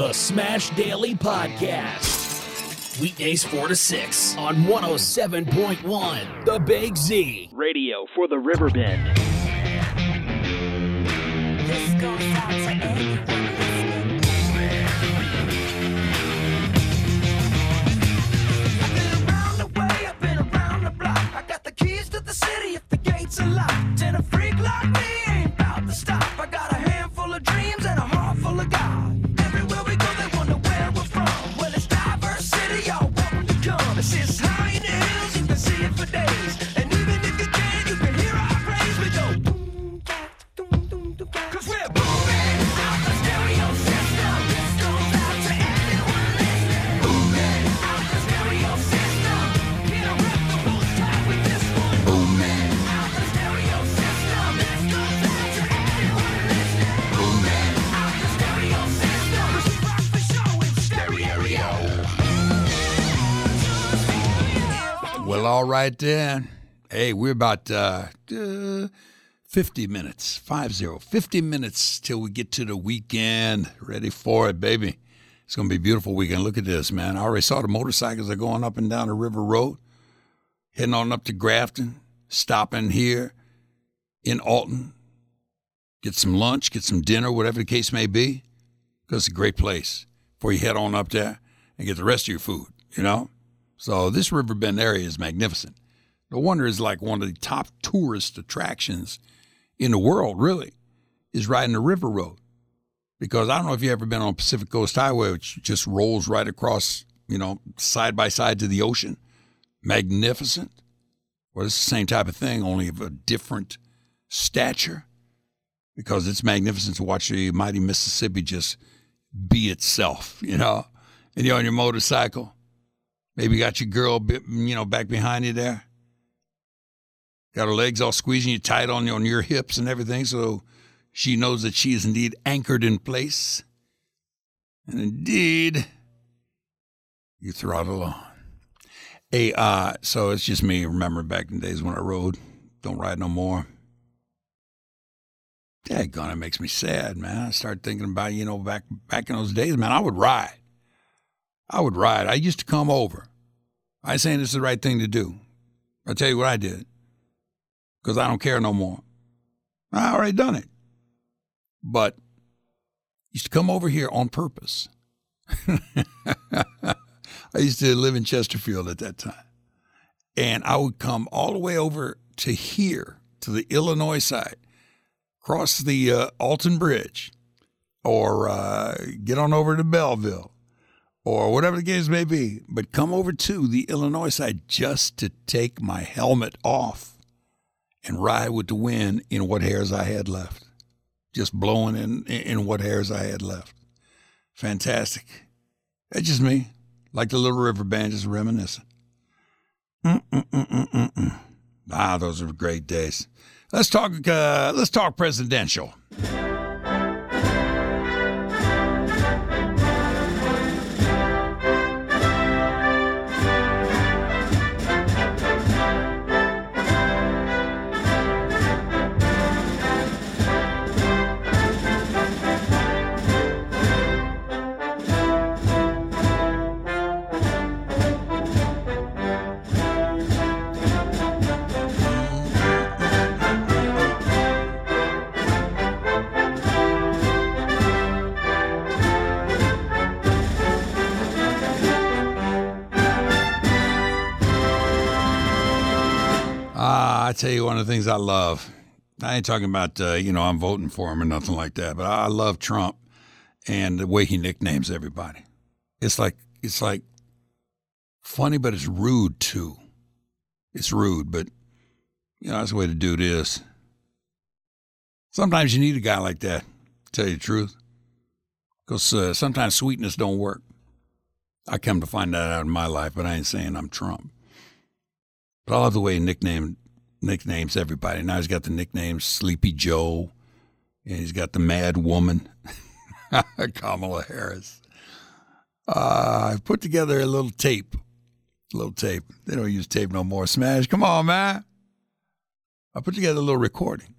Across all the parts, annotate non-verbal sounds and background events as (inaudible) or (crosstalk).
The Smash Daily Podcast. Weekdays 4 to 6 on 107.1 The Big Z. Radio for the Riverbend. This goes out to anyone listening. I've been right then. Hey, we're about uh, uh, 50 minutes, 5 0, 50 minutes till we get to the weekend. Ready for it, baby. It's going to be a beautiful weekend. Look at this, man. I already saw the motorcycles are going up and down the River Road, heading on up to Grafton, stopping here in Alton, get some lunch, get some dinner, whatever the case may be, because it's a great place before you head on up there and get the rest of your food, you know? So this Riverbend area is magnificent. No wonder it's like one of the top tourist attractions in the world, really, is riding the River Road. Because I don't know if you've ever been on Pacific Coast Highway, which just rolls right across, you know, side by side to the ocean. Magnificent. Well, it's the same type of thing, only of a different stature. Because it's magnificent to watch the mighty Mississippi just be itself, you know. And you're on your motorcycle. Maybe you got your girl, you know, back behind you there. Got her legs all squeezing you tight on, on your hips and everything, so she knows that she is indeed anchored in place. And indeed, you throttle on. Hey, uh, so it's just me remembering back in the days when I rode. Don't ride no more. Daggone, it makes me sad, man. I start thinking about, you know, back back in those days, man, I would ride. I would ride. I used to come over. I ain't saying is the right thing to do. I'll tell you what I did. Because I don't care no more. I already done it. But used to come over here on purpose. (laughs) I used to live in Chesterfield at that time. And I would come all the way over to here, to the Illinois side, cross the uh, Alton Bridge, or uh, get on over to Belleville, or whatever the case may be, but come over to the Illinois side just to take my helmet off and ride with the wind in what hairs I had left. Just blowing in, in what hairs I had left. Fantastic. That's just me, like the Little River Band, just reminiscing. Mm-mm-mm-mm-mm. Ah, those are great days. Let's talk. Uh, let's talk presidential. Things I love. I ain't talking about uh, you know I'm voting for him or nothing like that, but I love Trump and the way he nicknames everybody. It's like it's like funny, but it's rude too. It's rude, but you know that's the way the dude is. Sometimes you need a guy like that. To tell you the truth, because uh, sometimes sweetness don't work. I come to find that out in my life, but I ain't saying I'm Trump. But I love the way he nicknamed nicknames everybody. Now he's got the nickname Sleepy Joe, and he's got the Mad Woman, (laughs) Kamala Harris. Uh, I put together a little tape, a little tape. They don't use tape no more. Smash, come on, man. I put together a little recording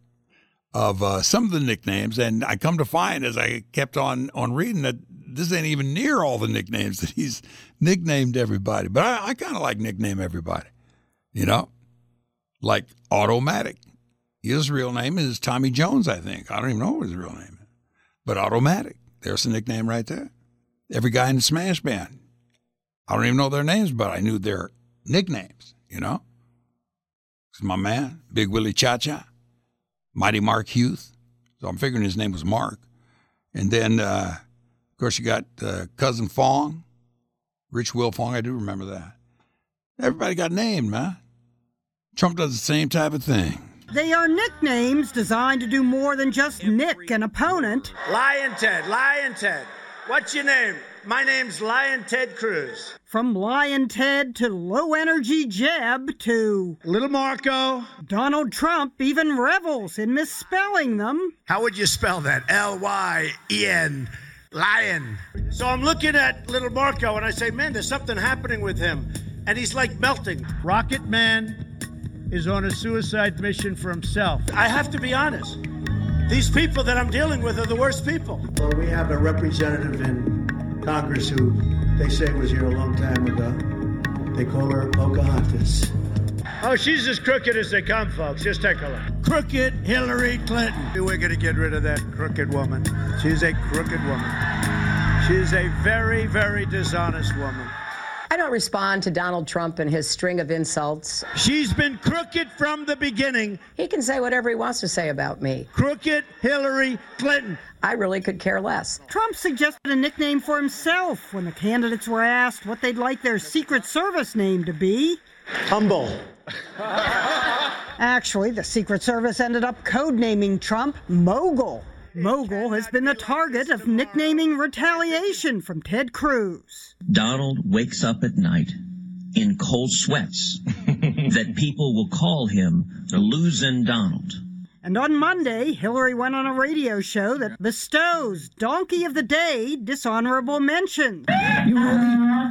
of uh, some of the nicknames, and I come to find as I kept on on reading that this ain't even near all the nicknames that he's nicknamed everybody. But I, I kind of like nickname everybody. You know, like Automatic. His real name is Tommy Jones, I think. I don't even know what his real name is. But Automatic, there's a nickname right there. Every guy in the Smash Band. I don't even know their names, but I knew their nicknames, you know? My man, Big Willie Cha Cha, Mighty Mark Hughes. So I'm figuring his name was Mark. And then, uh, of course, you got uh, Cousin Fong, Rich Will Fong. I do remember that. Everybody got named, man. Trump does the same type of thing. They are nicknames designed to do more than just nick an opponent. Lyin' Ted, Lyin' Ted. What's your name? My name's Lyin' Ted Cruz. From Lyin' Ted to Low Energy Jeb to Little Marco. Donald Trump even revels in misspelling them. How would you spell that? L Y E N. Lion. So I'm looking at Little Marco and I say, man, there's something happening with him. And he's like melting. Rocket Man is on a suicide mission for himself. I have to be honest. These people that I'm dealing with are the worst people. Well, we have a representative in Congress who they say was here a long time ago. They call her Pocahontas. Oh, she's as crooked as they come, folks. Just take a look. Crooked Hillary Clinton. We're going to get rid of that crooked woman. She's a crooked woman. She's a very, very dishonest woman. I don't respond to Donald Trump and his string of insults. She's been crooked from the beginning. He can say whatever he wants to say about me. Crooked Hillary Clinton. I really could care less. Trump suggested a nickname for himself when the candidates were asked what they'd like their Secret Service name to be. Humble. (laughs) Actually, the Secret Service ended up codenaming Trump Mogul. Mogul has been the target of nicknaming retaliation from Ted Cruz. Donald wakes up at night in cold sweats (laughs) that people will call him the Losing Donald. And on Monday, Hillary went on a radio show that bestows Donkey of the Day dishonorable mention.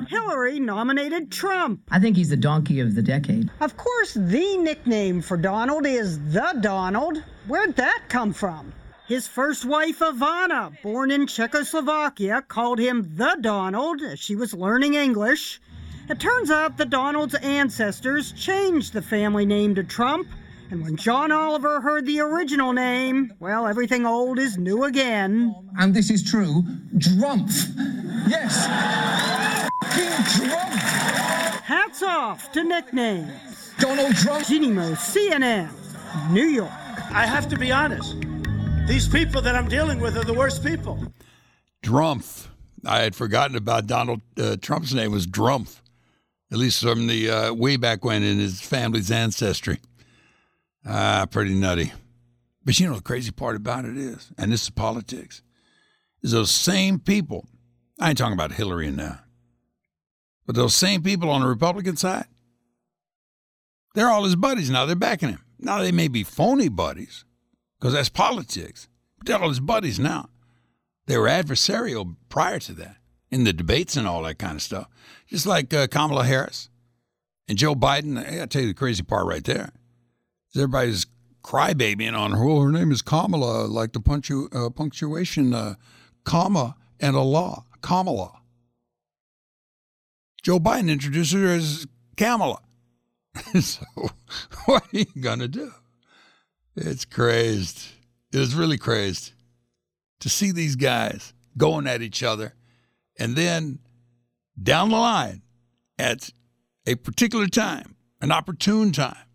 Hillary nominated Trump. I think he's the donkey of the decade. Of course, the nickname for Donald is the Donald. Where'd that come from? His first wife, Ivana, born in Czechoslovakia, called him the Donald as she was learning English. It turns out the Donald's ancestors changed the family name to Trump, and when John Oliver heard the original name, well, everything old is new again. And this is true, Drumpf. Yes. Drumpf. Hats off to nicknames. Donald Trump. Jeanne Moos, CNN, New York. I have to be honest. These people that I'm dealing with are the worst people. Drumpf. I had forgotten about Donald uh, Trump's name was Drumpf, at least from the uh, way back when in his family's ancestry. Ah, pretty nutty. But you know the crazy part about it is, and this is politics, is those same people. I ain't talking about Hillary now, but those same people on the Republican side, they're all his buddies now. They're backing him. Now they may be phony buddies, because that's politics. They're all his buddies now. They were adversarial prior to that in the debates and all that kind of stuff. Just like uh, Kamala Harris and Joe Biden. I got to tell you the crazy part right there. Everybody's crybabying on her. Well, her name is Kamala, like the punctu- uh, punctuation uh, comma and a law. Kamala. Joe Biden introduced her as Kamala. (laughs) so (laughs) what are you going to do? It's crazed. It is really crazed to see these guys going at each other and then down the line at a particular time, an opportune time,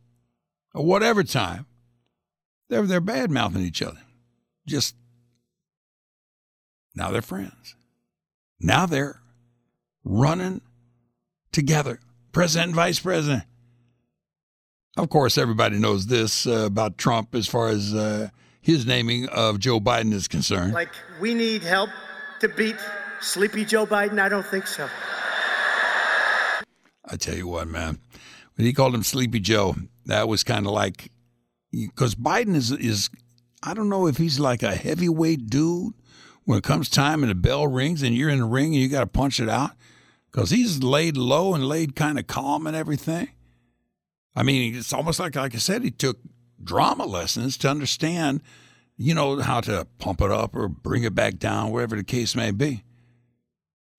or whatever time, they're, they're bad mouthing each other. Just now they're friends. Now they're running together, president and vice president. Of course, everybody knows this uh, about Trump as far as uh, his naming of Joe Biden is concerned. Like, we need help to beat Sleepy Joe Biden? I don't think so. I tell you what, man, when he called him Sleepy Joe, that was kind of like because Biden is is I don't know if he's like a heavyweight dude when it comes time and the bell rings and you're in the ring and you got to punch it out because he's laid low and laid kind of calm and everything. I mean, it's almost like like I said, he took drama lessons to understand, you know, how to pump it up or bring it back down, whatever the case may be.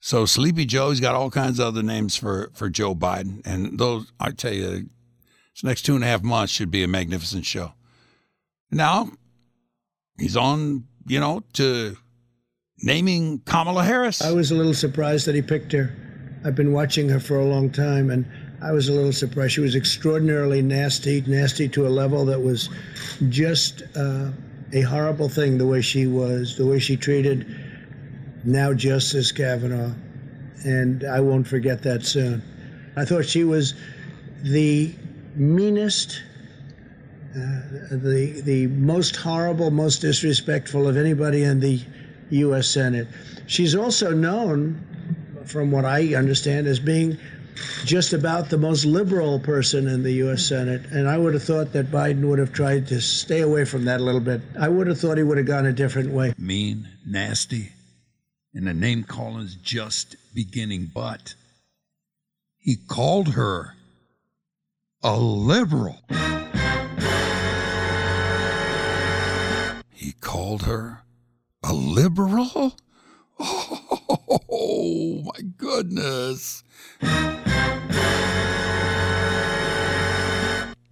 So Sleepy Joe, he's got all kinds of other names for for Joe Biden, and those I tell you, this next two and a half months should be a magnificent show. Now he's on, you know, to naming Kamala Harris. I was a little surprised that he picked her. I've been watching her for a long time, and I was a little surprised. She was extraordinarily nasty, nasty to a level that was just uh, a horrible thing. The way she was, the way she treated now Justice Kavanaugh, and I won't forget that soon. I thought she was the meanest, uh, the the most horrible, most disrespectful of anybody in the U.S. Senate. She's also known, from what I understand, as being just about the most liberal person in the U.S. Senate. And I would have thought that Biden would have tried to stay away from that a little bit. I would have thought he would have gone a different way. Mean, nasty, and the name calling's just beginning. But he called her a liberal. He called her a liberal? (laughs) Oh, my goodness.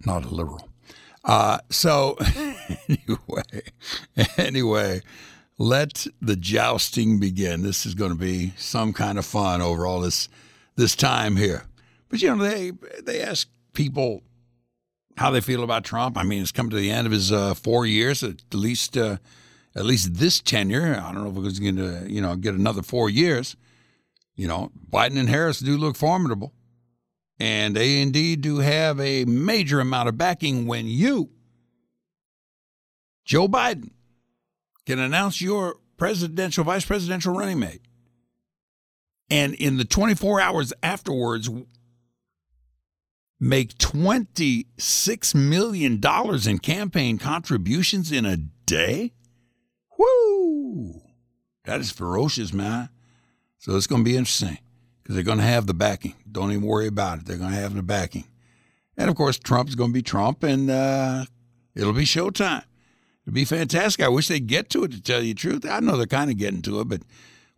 Not a liberal. Uh, so, (laughs) anyway, anyway, let the jousting begin. This is going to be some kind of fun over all this this time here. But you know, they they ask people how they feel about Trump. I mean, it's come to the end of his uh, four years, at least uh, at least this tenure. I don't know if he's going to you know get another four years. You know, Biden and Harris do look formidable, and they indeed do have a major amount of backing when you, Joe Biden, can announce your presidential, vice presidential running mate. And in the 24 hours afterwards, make $26 million in campaign contributions in a day? Woo! That is ferocious, man. So it's going to be interesting because they're going to have the backing. Don't even worry about it. They're going to have the backing. And of course, Trump's going to be Trump, and uh, it'll be showtime. It'll be fantastic. I wish they'd get to it, to tell you the truth. I know they're kind of getting to it, but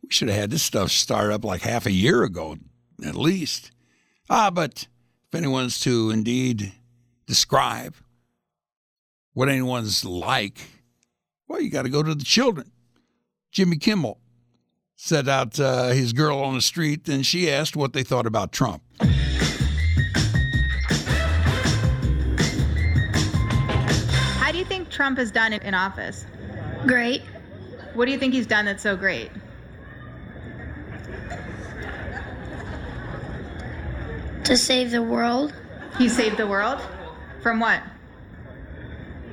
we should have had this stuff start up like half a year ago, at least. Ah, but if anyone's to indeed describe what anyone's like, well, you got to go to the children. Jimmy Kimmel set out uh, his girl on the street, and she asked what they thought about Trump. How do you think Trump has done it in office? Great. What do you think he's done that's so great? To save the world. He saved the world? From what?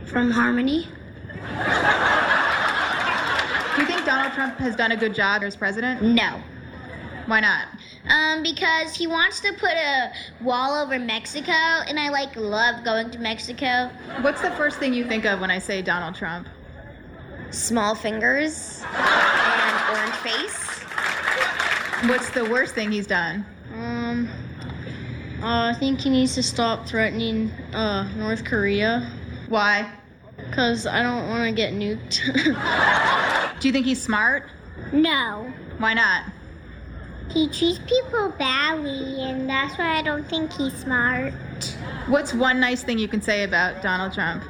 From harmony. Do you think Donald Trump has done a good job as president? No. Why not? Um, because he wants to put a wall over Mexico, and I like love going to Mexico. What's the first thing you think of when I say Donald Trump? Small fingers and orange face. What's the worst thing he's done? Um, uh, I think he needs to stop threatening uh, North Korea. Why? Because I don't want to get nuked. (laughs) Do you think he's smart? No. Why not? He treats people badly, and that's why I don't think he's smart. What's one nice thing you can say about Donald Trump?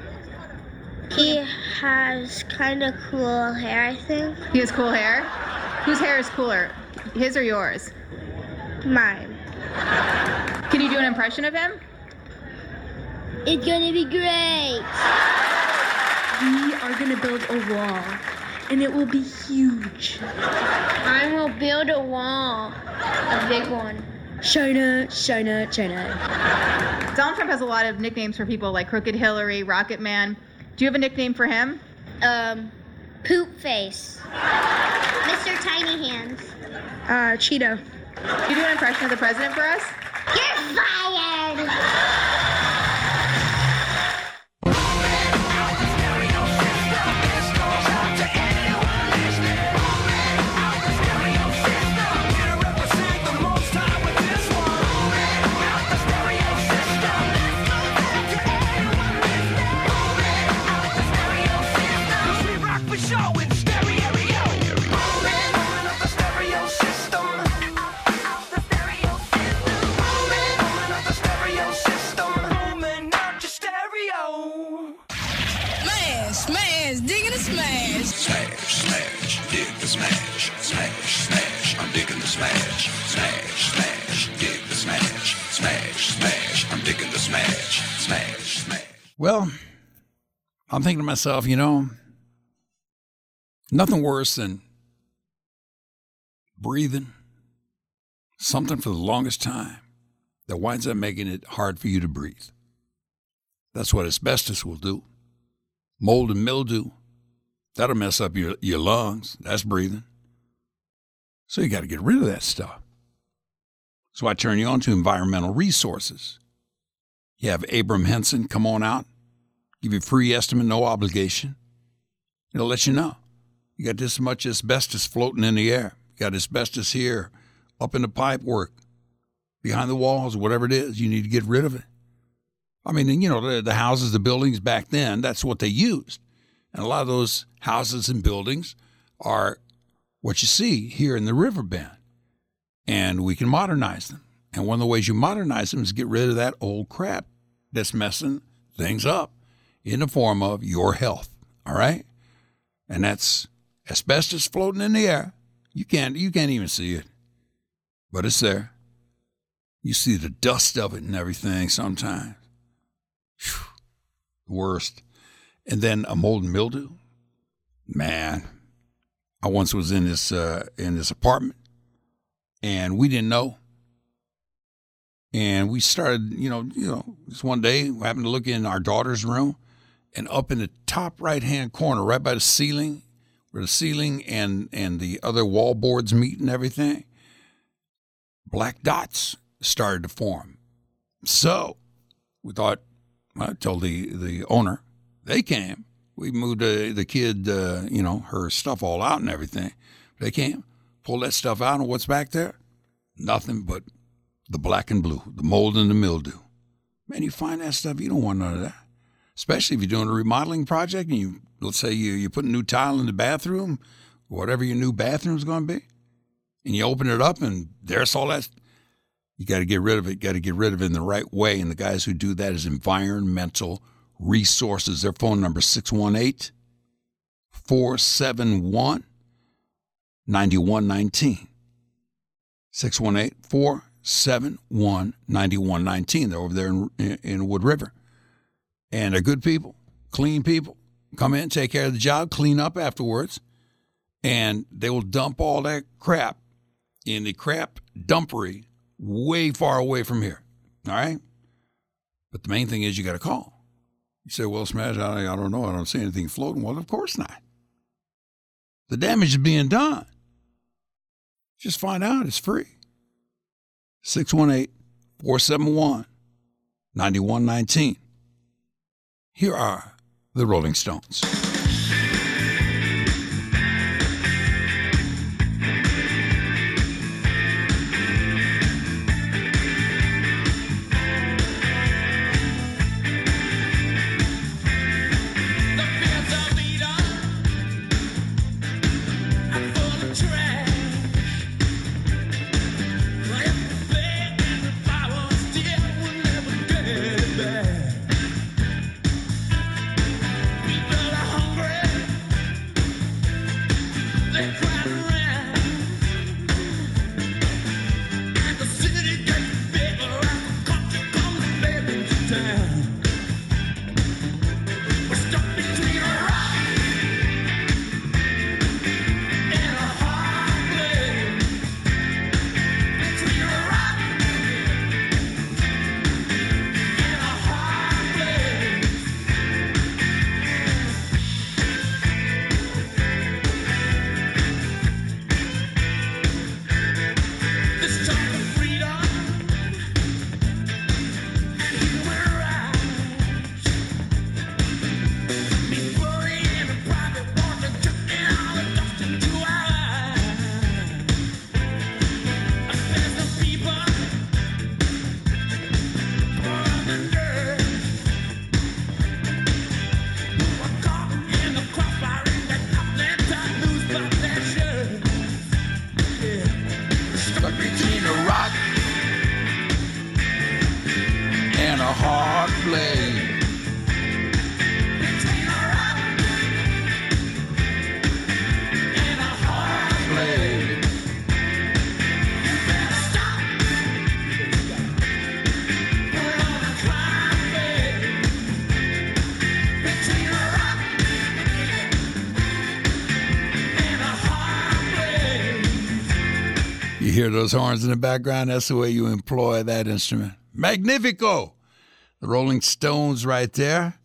He has kind of cool hair, I think. He has cool hair? Whose hair is cooler? His or yours? Mine. Can you do an impression of him? It's gonna be great. We are gonna build a wall, and it will be huge. I will build a wall, a big one. China, China, China. Donald Trump has a lot of nicknames for people like Crooked Hillary, Rocket Man. Do you have a nickname for him? Um, poop face. Mr. Tiny Hands. Uh, Cheeto. Can you do an impression of the president for us? You're fired. Well, I'm thinking to myself, you know, nothing worse than breathing something for the longest time that winds up making it hard for you to breathe. That's what asbestos will do. Mold and mildew, that'll mess up your, your lungs. That's breathing. So you got to get rid of that stuff. So I turn you on to environmental resources. You have Abram Henson come on out, give you a free estimate, no obligation. It'll let you know. You got this much asbestos floating in the air. You got asbestos here, up in the pipe work, behind the walls, whatever it is. You need to get rid of it. I mean, you know, the, the houses, the buildings back then, that's what they used. And a lot of those houses and buildings are what you see here in the river bend. And we can modernize them. And one of the ways you modernize them is get rid of that old crap that's messing things up in the form of your health. All right? And that's asbestos floating in the air. You can't you can't even see it. But it's there. You see the dust of it and everything sometimes. Whew. Worst. And then a mold and mildew. Man, I once was in this uh, in this apartment, and we didn't know. And we started, you know, you know, this one day we happened to look in our daughter's room, and up in the top right hand corner, right by the ceiling, where the ceiling and and the other wall boards meet and everything, black dots started to form. So we thought, I told the the owner, they came. We moved uh, the kid, uh, you know, her stuff all out and everything. They came, pulled that stuff out, and what's back there? Nothing but the black and blue, the mold and the mildew. Man, you find that stuff, you don't want none of that. Especially if you're doing a remodeling project and you, let's say you, you put new tile in the bathroom, whatever your new bathroom's going to be, and you open it up and there's all that. You got to get rid of it. Got to get rid of it in the right way. And the guys who do that is environmental resources. Their phone number 618 471 9119. 618 471 9119. They're over there in, in Wood River. And they're good people, clean people. Come in, take care of the job, clean up afterwards, and they will dump all that crap in the crap dumpery way far away from here. All right? But the main thing is you got to call. You say, well, Smash, I, I don't know. I don't see anything floating. Well, of course not. The damage is being done. Just find out. It's free. 618 471 9119. Here are the Rolling Stones. Those horns in the background? That's the way you employ that instrument. Magnifico! The Rolling Stones right there.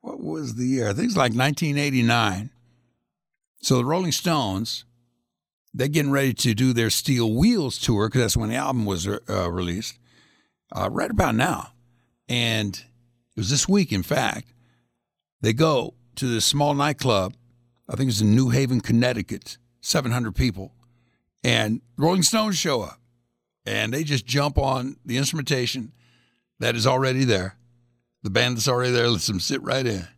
What was the year? I think it's like 1989. So the Rolling Stones, they're getting ready to do their Steel Wheels tour because that's when the album was uh, released, uh, right about now. And it was this week, in fact. They go to this small nightclub. I think it's in New Haven, Connecticut. 700 people. And Rolling Stones show up. And they just jump on the instrumentation that is already there. The band that's already there lets them sit right in.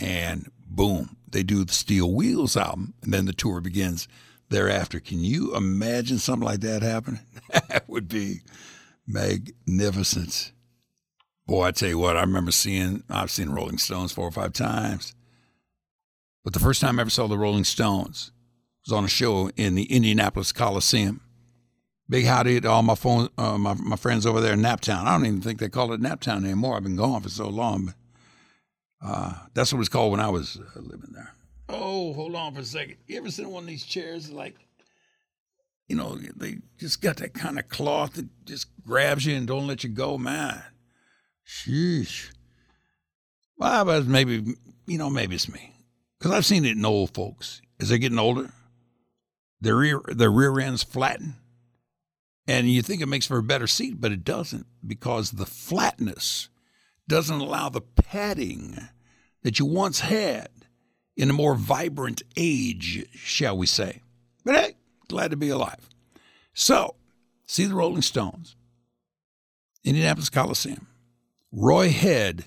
And boom, they do the Steel Wheels album. And then the tour begins thereafter. Can you imagine something like that happening? (laughs) that would be magnificent. Boy, I tell you what, I remember seeing, I've seen Rolling Stones four or five times. But the first time I ever saw the Rolling Stones was on a show in the Indianapolis Coliseum. Big howdy to all my phone, uh, my, my friends over there in Naptown. I don't even think they call it Naptown anymore. I've been gone for so long, but uh, that's what it was called when I was uh, living there. Oh, hold on for a second. You ever seen one of these chairs like, you know, they just got that kind of cloth that just grabs you and don't let you go, man. Sheesh. Well, but maybe, you know, maybe it's me. Because I've seen it in old folks. As they're getting older, their rear, their rear ends flatten. And you think it makes for a better seat, but it doesn't because the flatness doesn't allow the padding that you once had in a more vibrant age, shall we say. But hey, glad to be alive. So, see the Rolling Stones, Indianapolis Coliseum. Roy Head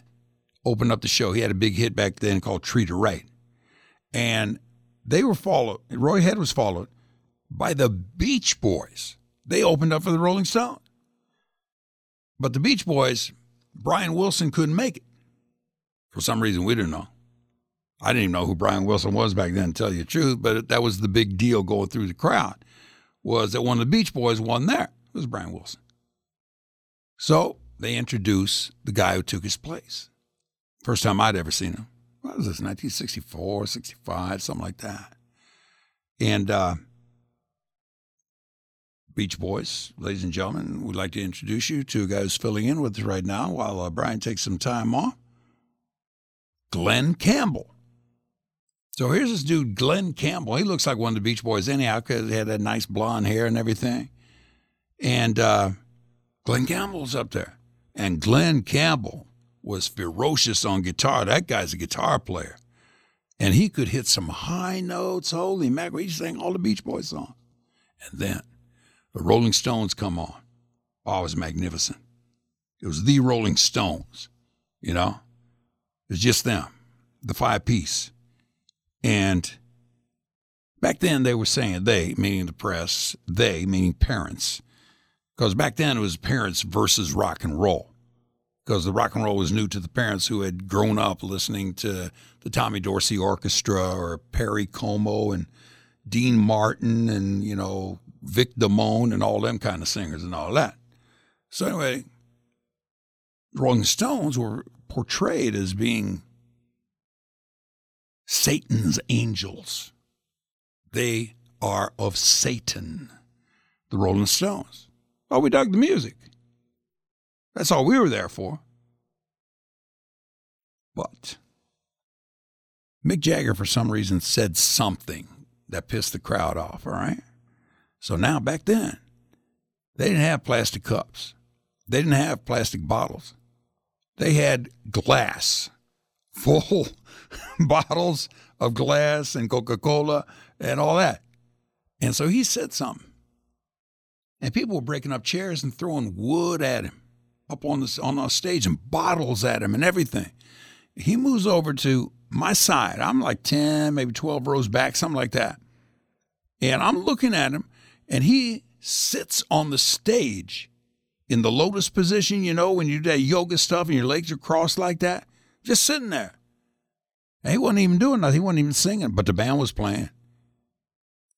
opened up the show. He had a big hit back then called Treat Her Right. And they were followed, Roy Head was followed by the Beach Boys. They opened up for the Rolling Stones. But the Beach Boys, Brian Wilson couldn't make it. For some reason, we didn't know. I didn't even know who Brian Wilson was back then, to tell you the truth, but that was the big deal going through the crowd, was that one of the Beach Boys wasn't there. It was Brian Wilson. So they introduced the guy who took his place. First time I'd ever seen him. What was this, 1964, 65, something like that. And uh, Beach Boys, ladies and gentlemen, we'd like to introduce you to a guy who's filling in with us right now while uh, Brian takes some time off. Glen Campbell. So here's this dude, Glen Campbell. He looks like one of the Beach Boys anyhow because he had that nice blonde hair and everything. And uh, Glen Campbell's up there. And Glen Campbell was ferocious on guitar. That guy's a guitar player. And he could hit some high notes. Holy mackerel. He sang all the Beach Boys songs. And then the Rolling Stones come on. Oh, it was magnificent. It was the Rolling Stones, you know? It was just them, the five piece. And back then they were saying they, meaning the press, they, meaning parents. Because back then it was parents versus rock and roll. Because the rock and roll was new to the parents who had grown up listening to the Tommy Dorsey Orchestra or Perry Como and Dean Martin and, you know, Vic Damone and all them kind of singers and all that. So anyway, Rolling Stones were portrayed as being Satan's angels. They are of Satan, the Rolling Stones. Oh, we dug the music. That's all we were there for. But Mick Jagger, for some reason, said something that pissed the crowd off, all right? So now, back then, they didn't have plastic cups, they didn't have plastic bottles. They had glass, (laughs) full bottles of glass and Coca Cola and all that. And so he said something. And people were breaking up chairs and throwing wood at him up on the, on the stage and bottles at him and everything. He moves over to my side. I'm like 10, maybe 12 rows back, something like that. And I'm looking at him, and he sits on the stage in the lotus position, you know, when you do that yoga stuff and your legs are crossed like that, just sitting there. And he wasn't even doing nothing. He wasn't even singing, but the band was playing.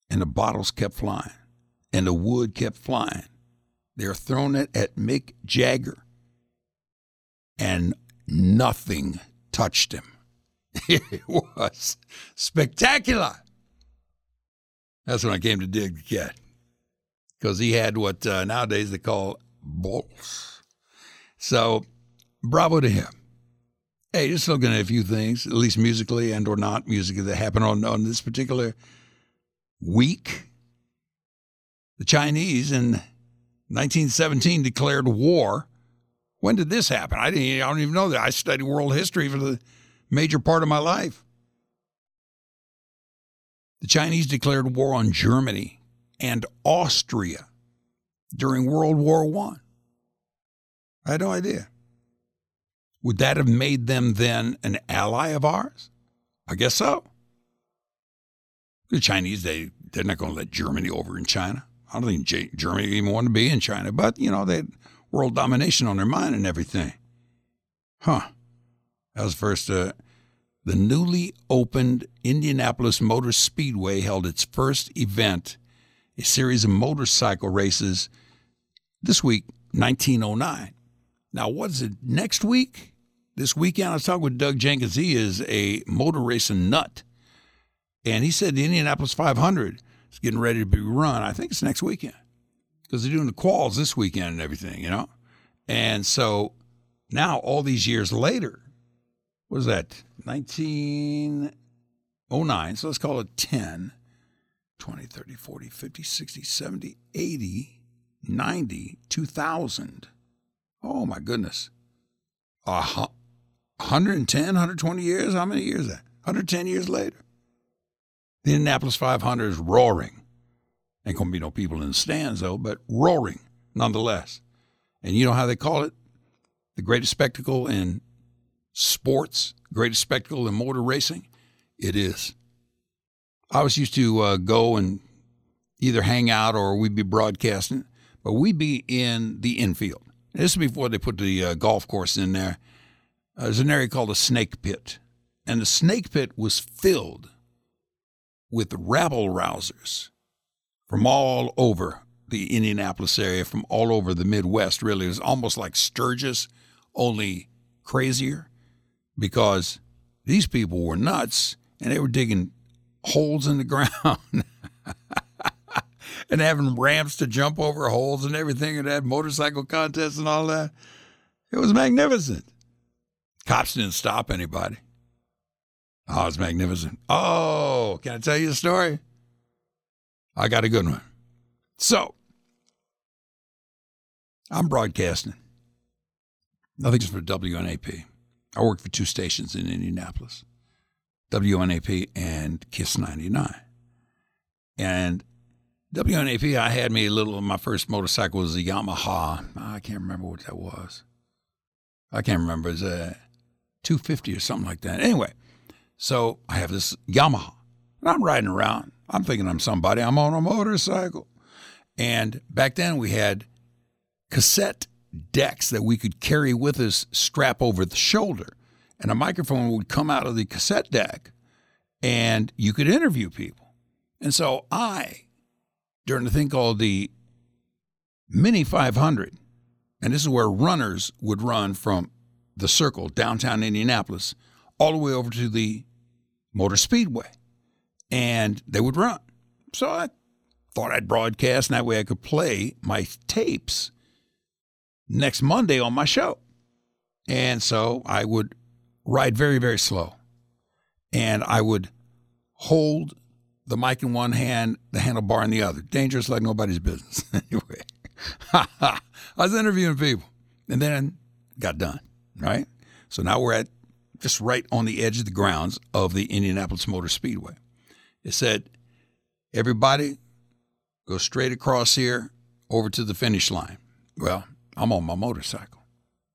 And the bottles kept flying, and the wood kept flying. They were throwing it at Mick Jagger, and nothing touched him. (laughs) It was spectacular. That's when I came to dig the cat. Because he had what uh, nowadays they call balls. So, bravo to him. Hey, just looking at a few things, at least musically and or not musically, that happened on, on this particular week. The Chinese in 1917 declared war. When did this happen? I didn't. I don't even know that. I studied world history for the major part of my life. The Chinese declared war on Germany and Austria during World War. I. I had no idea. Would that have made them then an ally of ours? I guess so. The Chinese, they, they're not going to let Germany over in China. I don't think Germany even wanted to be in China, but, you know, they had world domination on their mind and everything. Huh. That was first. Uh, the newly opened Indianapolis Motor Speedway held its first event, a series of motorcycle races, this week, 1909. Now, what's it next week? This weekend, I was talking with Doug Jenkins. He is a motor racing nut. And he said the Indianapolis 500 is getting ready to be run. I think it's next weekend because they're doing the quals this weekend and everything, you know? And so now, all these years later, what is that? 1909. So let's call it 10, 20, 30, 40, 50, 60, 70, 80, 90, 2000. Oh my goodness. Hu- 110, 120 years? How many years is that? 110 years later. The Indianapolis 500 is roaring. Ain't going to be no people in the stands, though, but roaring nonetheless. And you know how they call it? The greatest spectacle in sports, greatest spectacle in motor racing? It is. I was used to uh, go and either hang out or we'd be broadcasting, but we'd be in the infield. This is before they put the uh, golf course in there. Uh, there's an area called the Snake Pit, and the Snake Pit was filled with rabble rousers from all over the Indianapolis area, from all over the Midwest, really. It was almost like Sturgis, only crazier, because these people were nuts and they were digging holes in the ground (laughs) and having ramps to jump over holes and everything, and had motorcycle contests and all that. It was magnificent. Cops didn't stop anybody. Oh, it's magnificent. Oh, can I tell you a story? I got a good one. So, I'm broadcasting. Nothing's for WNAP. I work for two stations in Indianapolis WNAP and KISS 99. And WNAP, I had me a little, my first motorcycle was a Yamaha. I can't remember what that was. I can't remember. It was a 250 or something like that. Anyway, so I have this Yamaha. And I'm riding around. I'm thinking I'm somebody. I'm on a motorcycle. And back then we had cassette decks that we could carry with us, strap over the shoulder. And a microphone would come out of the cassette deck and you could interview people. And so I, during the thing called the Mini 500, and this is where runners would run from the circle, downtown Indianapolis, all the way over to the Motor Speedway. And they would run. So I thought I'd broadcast, and that way I could play my tapes next Monday on my show. And so I would ride very, very slow. And I would hold the mic in one hand, the handlebar in the other. Dangerous like nobody's business. (laughs) anyway, (laughs) I was interviewing people and then got done, right? So now we're at just right on the edge of the grounds of the Indianapolis Motor Speedway. It said, everybody go straight across here over to the finish line. Well, I'm on my motorcycle.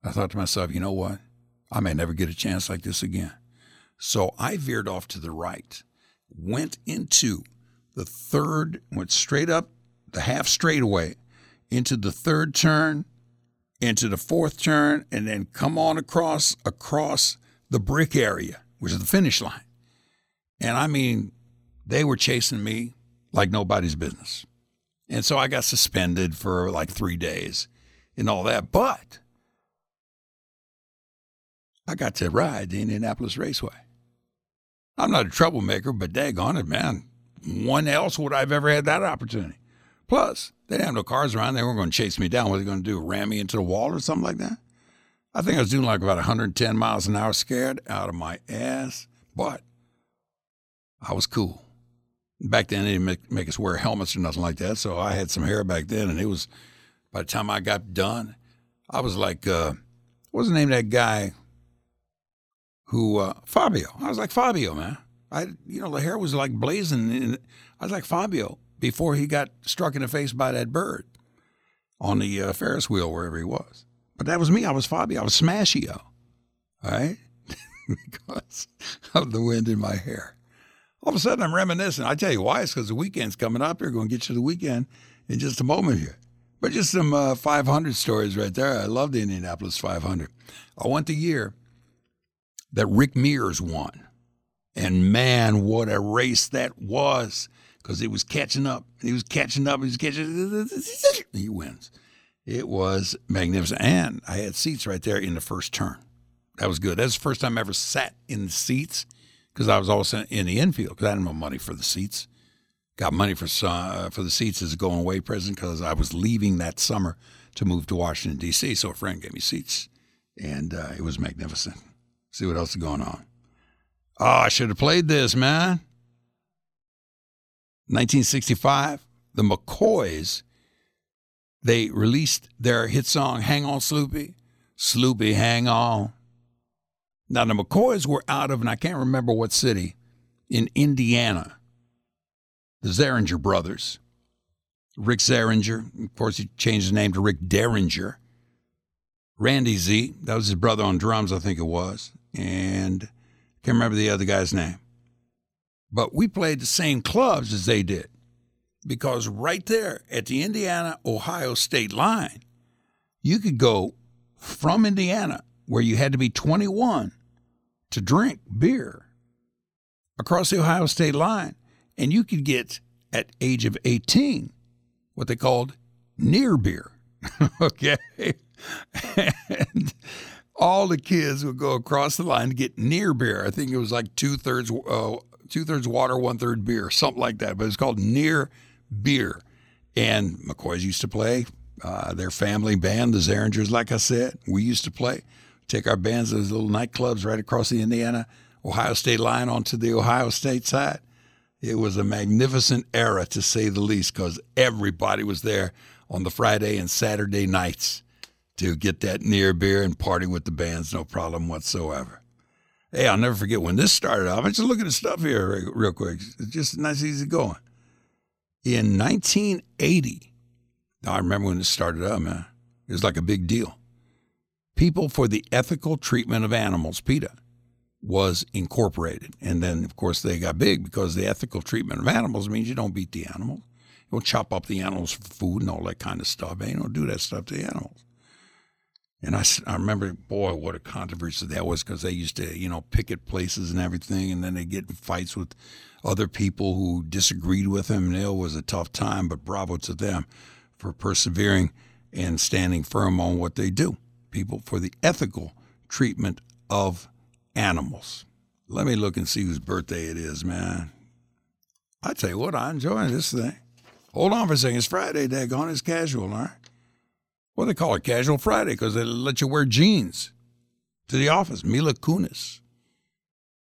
I thought to myself, you know what? I may never get a chance like this again. So I veered off to the right, went into the third, went straight up the half straightaway into the third turn, into the fourth turn, and then come on across across the brick area, which is the finish line. And I mean, they were chasing me like nobody's business. And so I got suspended for like three days and all that. But I got to ride the Indianapolis Raceway. I'm not a troublemaker, but daggone it, man. When else would I have ever had that opportunity? Plus, They didn't have no cars around. They weren't going to chase me down. What they going to do? Ram me into the wall or something like that? I think I was doing like about 110 miles an hour, scared out of my ass. But I was cool. Back then, they didn't make, make us wear helmets or nothing like that. So I had some hair back then, and it was by the time I got done, I was like, uh, what's the name of that guy who uh, Fabio? I was like Fabio, man. I, you know, the hair was like blazing. I was like Fabio before he got struck in the face by that bird on the uh, Ferris wheel wherever he was. But that was me. I was Fabio. I was Smashio, all right, (laughs) because of the wind in my hair. All of a sudden, I'm reminiscing. I tell you why. It's because the weekend's coming up. You're going to get you the weekend in just a moment here. But just some uh, 500 stories right there. I love the Indianapolis 500. I went the year that Rick Mears won. And man, what a race that was because he was catching up. He was catching up. He was catching. He wins. It was magnificent. And I had seats right there in the first turn. That was good. That's the first time I ever sat in the seats because I was always in the infield because I didn't have money for the seats. Got money for uh, for the seats as a going away present because I was leaving that summer to move to Washington D.C. So a friend gave me seats, and uh, it was magnificent. See what else is going on. Oh, I should have played this, man. 1965, the McCoys, they released their hit song, Hang On Sloopy, Sloopy Hang On. Now, the McCoys were out of, and I can't remember what city, in Indiana. The Zehringer brothers. Rick Zehringer, of course, he changed his name to Rick Derringer. Randy Z, that was his brother on drums, I think it was. And can't remember the other guy's name. But we played the same clubs as they did because right there at the Indiana Ohio state line, you could go from Indiana, where you had to be 21 to drink beer, across the Ohio state line, and you could get at age of 18 what they called near beer. (laughs) okay. (laughs) and all the kids would go across the line to get near beer. I think it was like two thirds, uh, two thirds water, one third beer, something like that. But it's called near beer. And McCoys used to play uh, their family band, the Zehringers. Like I said, we used to play, take our bands to those little nightclubs right across the Indiana Ohio State line onto the Ohio State side. It was a magnificent era, to say the least, because everybody was there on the Friday and Saturday nights to get that near beer and party with the bands, no problem whatsoever. Hey, I'll never forget when this started off. I just look at the stuff here real quick. It's just nice, easy going. In 1980, I remember when this started up, man. It was like a big deal. People for the Ethical Treatment of Animals, PETA, was incorporated. And then, of course, they got big because the ethical treatment of animals means you don't beat the animals. You don't chop up the animals for food and all that kind of stuff. Man. You don't do that stuff to the animals. And I, I remember, boy, what a controversy that was because they used to, you know, picket places and everything, and then they get in fights with other people who disagreed with them. And it was a tough time, but bravo to them for persevering and standing firm on what they do. People for the ethical treatment of animals. Let me look and see whose birthday it is, man. I tell you what, I'm enjoying this thing. Hold on for a second. It's Friday, daggone. It's casual, all right? Well, they call it Casual Friday because they let you wear jeans to the office. Mila Kunis.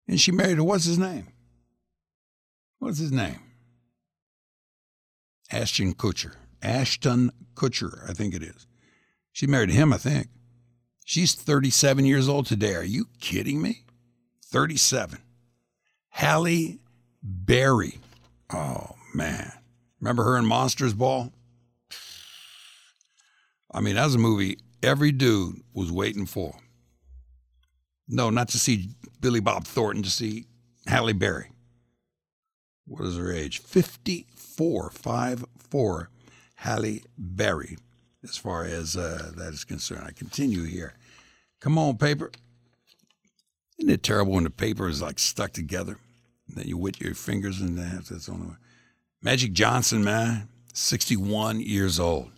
And she married, what's his name? What's his name? Ashton Kutcher. Ashton Kutcher, I think it is. She married him, I think. She's 37 years old today. Are you kidding me? 37. Halle Berry. Oh, man. Remember her in Monsters Ball? I mean, that was a movie every dude was waiting for. No, not to see Billy Bob Thornton, to see Halle Berry. What is her age? 54, 5 4, Halle Berry, as far as uh, that is concerned. I continue here. Come on, paper. Isn't it terrible when the paper is like stuck together? And then you wet your fingers and that, that's on the. Magic Johnson, man, 61 years old.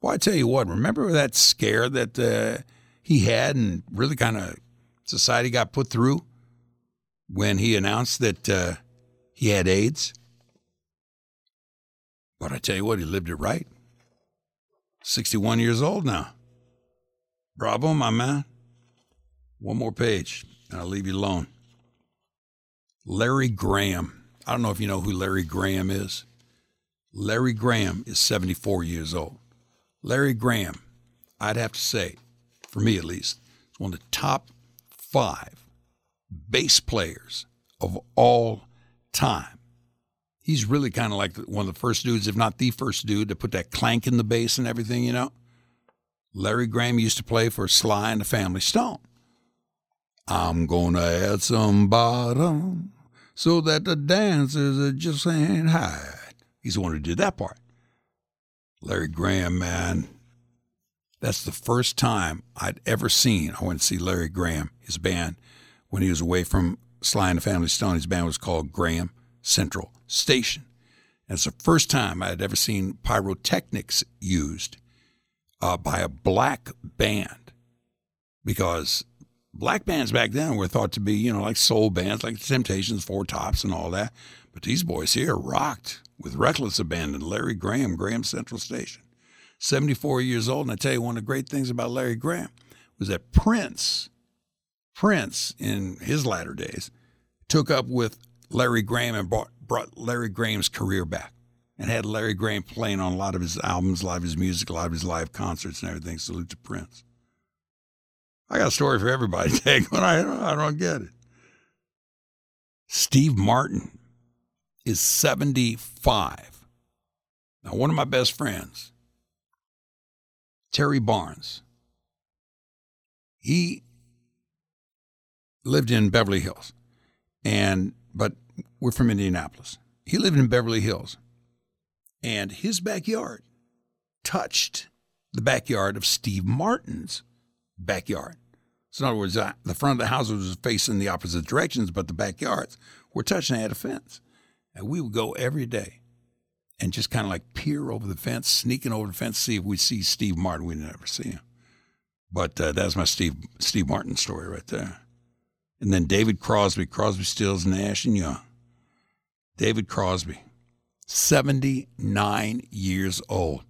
Well, I tell you what, remember that scare that uh, he had and really kind of society got put through when he announced that uh, he had AIDS? But I tell you what, he lived it right. 61 years old now. Bravo, my man. One more page, and I'll leave you alone. Larry Graham. I don't know if you know who Larry Graham is. Larry Graham is 74 years old. Larry Graham, I'd have to say, for me at least, is one of the top five bass players of all time. He's really kind of like one of the first dudes, if not the first dude, to put that clank in the bass and everything, you know? Larry Graham used to play for Sly and the Family Stone. I'm gonna add some bottom so that the dancers are just saying hi. He's the one who did that part. Larry Graham, man, that's the first time I'd ever seen. I went to see Larry Graham, his band, when he was away from Sly and the Family Stone. His band was called Graham Central Station. And it's the first time I had ever seen pyrotechnics used uh, by a black band because black bands back then were thought to be, you know, like soul bands, like the Temptations, Four Tops, and all that. But these boys here rocked with reckless abandon. Larry Graham, Graham Central Station, 74 years old. And I tell you, one of the great things about Larry Graham was that Prince, Prince in his latter days, took up with Larry Graham and brought, brought Larry Graham's career back and had Larry Graham playing on a lot of his albums, a lot of his music, a lot of his live concerts and everything. Salute to Prince. I got a story for everybody, (laughs) Tag, but I, I don't get it. Steve Martin is 75. Now, one of my best friends, Terry Barnes, he lived in Beverly Hills, and but we're from Indianapolis. He lived in Beverly Hills, and his backyard touched the backyard of Steve Martin's backyard. So, in other words, the front of the house was facing the opposite directions, but the backyards were touching. They had a fence. And we would go every day and just kind of like peer over the fence, sneaking over the fence, see if we see Steve Martin. We never see him. But uh, that's my Steve Steve Martin story right there. And then David Crosby, Crosby, Stills, Nash, and Young. David Crosby, 79 years old.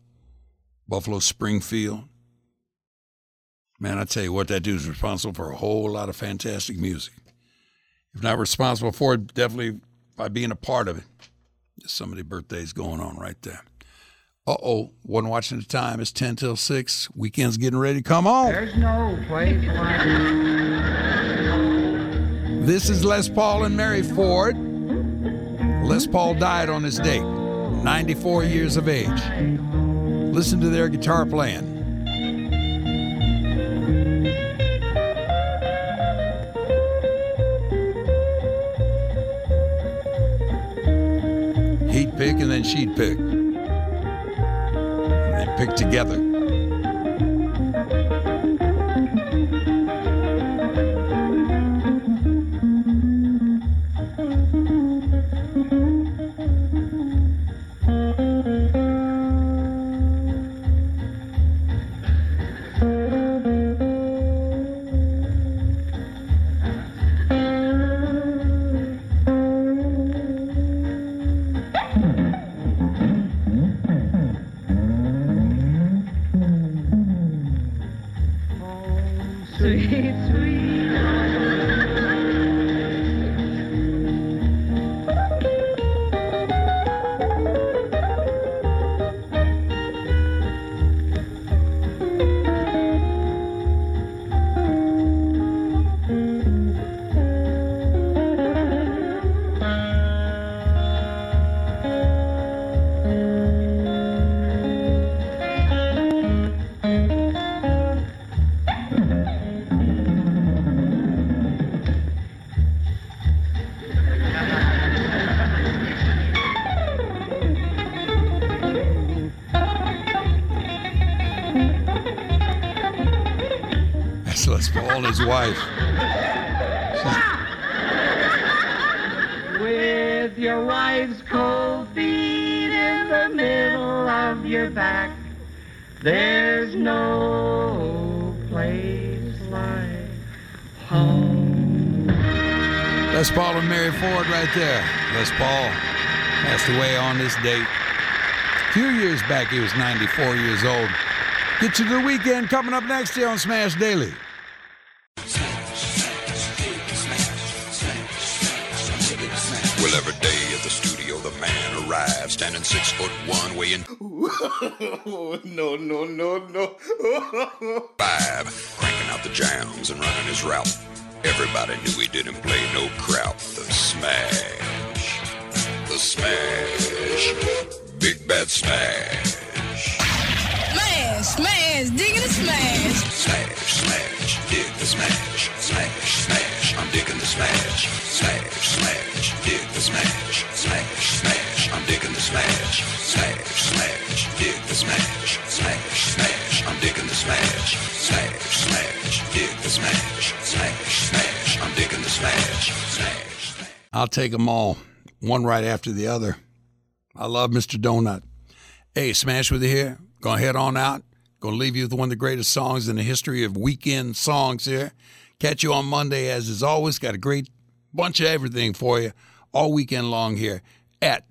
Buffalo Springfield. Man, I tell you what, that dude's responsible for a whole lot of fantastic music. If not responsible for it, definitely by being a part of it. Just some of birthdays going on right there. Uh oh, one watching the time. It's 10 till 6. Weekend's getting ready. To come on. There's no place like This is Les Paul and Mary Ford. Les Paul died on this date, 94 years of age. Listen to their guitar playing. Pick and then she'd pick. And they'd pick together. Wife. With your wife's cold feet in the middle of your back, there's no place like home. Les Paul and Mary Ford right there. Les Paul passed away on this date. A few years back, he was 94 years old. Get you to the weekend coming up next here on Smash Daily. Six foot one, weighing (laughs) no, no, no, no. (laughs) five, cranking out the jams and running his route. Everybody knew he didn't play no crowd. The smash, the smash, big bad smash. Smash, smash, digging the smash. Smash, smash, dig the smash. Smash, smash, I'm digging the smash. Smash, smash, dig the smash. Smash, smash, I'm digging the smash. Smash, smash, dig the smash. Smash, smash, I'm digging the smash. Smash, smash, dig the smash. Smash, smash, I'm digging the smash. Smash. I'll take them all, one right after the other. I love Mr. Donut. Hey, Smash with you here. Gonna head on out. Gonna leave you with one of the greatest songs in the history of weekend songs here. Catch you on Monday, as is always. Got a great bunch of everything for you all weekend long here at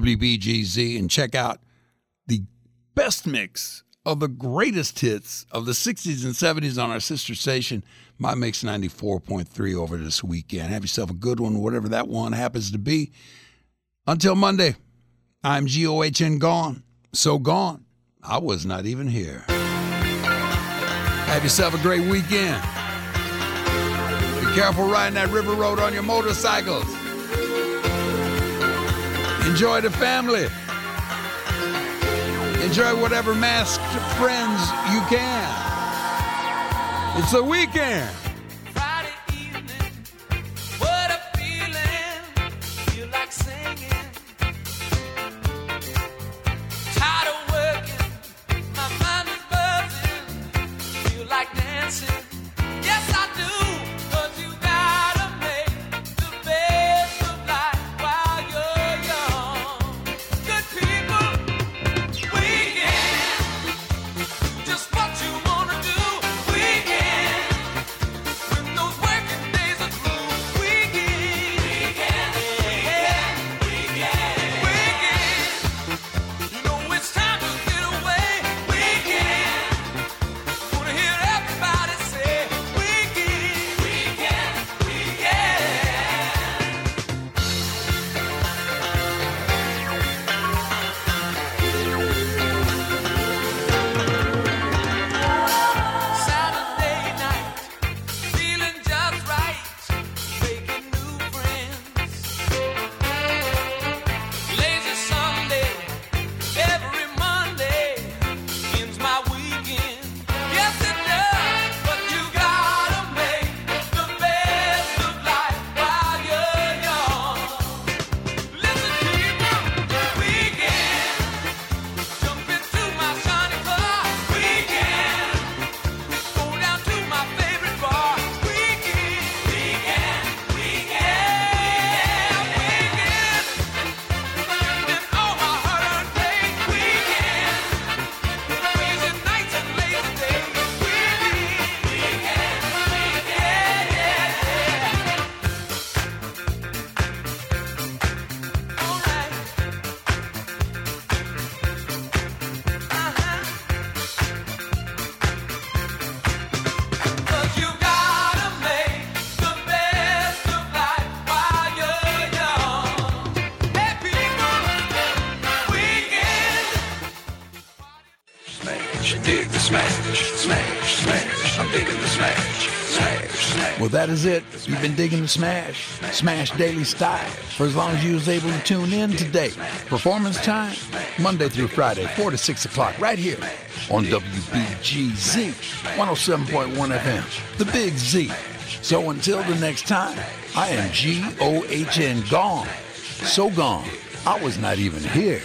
WBGZ. And check out the best mix of the greatest hits of the 60s and 70s on our sister station, My Mix 94.3 over this weekend. Have yourself a good one, whatever that one happens to be. Until Monday, I'm GOHN gone. So gone, I was not even here. Have yourself a great weekend. Be careful riding that river road on your motorcycles. Enjoy the family. Enjoy whatever masked friends you can. It's a weekend. That is it. You've been digging the Smash, Smash Daily Style, for as long as you was able to tune in today. Performance time, Monday through Friday, 4 to 6 o'clock, right here on WBGZ 107.1 FM, the Big Z. So until the next time, I am G-O-H-N gone. So gone, I was not even here.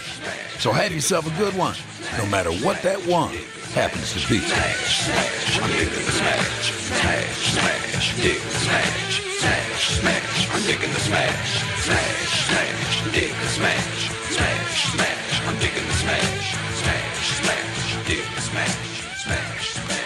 So have yourself a good one, no matter what that one happens to be. I'm digging the smash. Smash, smash, dig the smash. Smash, smash, I'm digging the smash. Smash, smash, dig the smash. Smash, smash, I'm digging the smash. Smash, smash, dig the smash.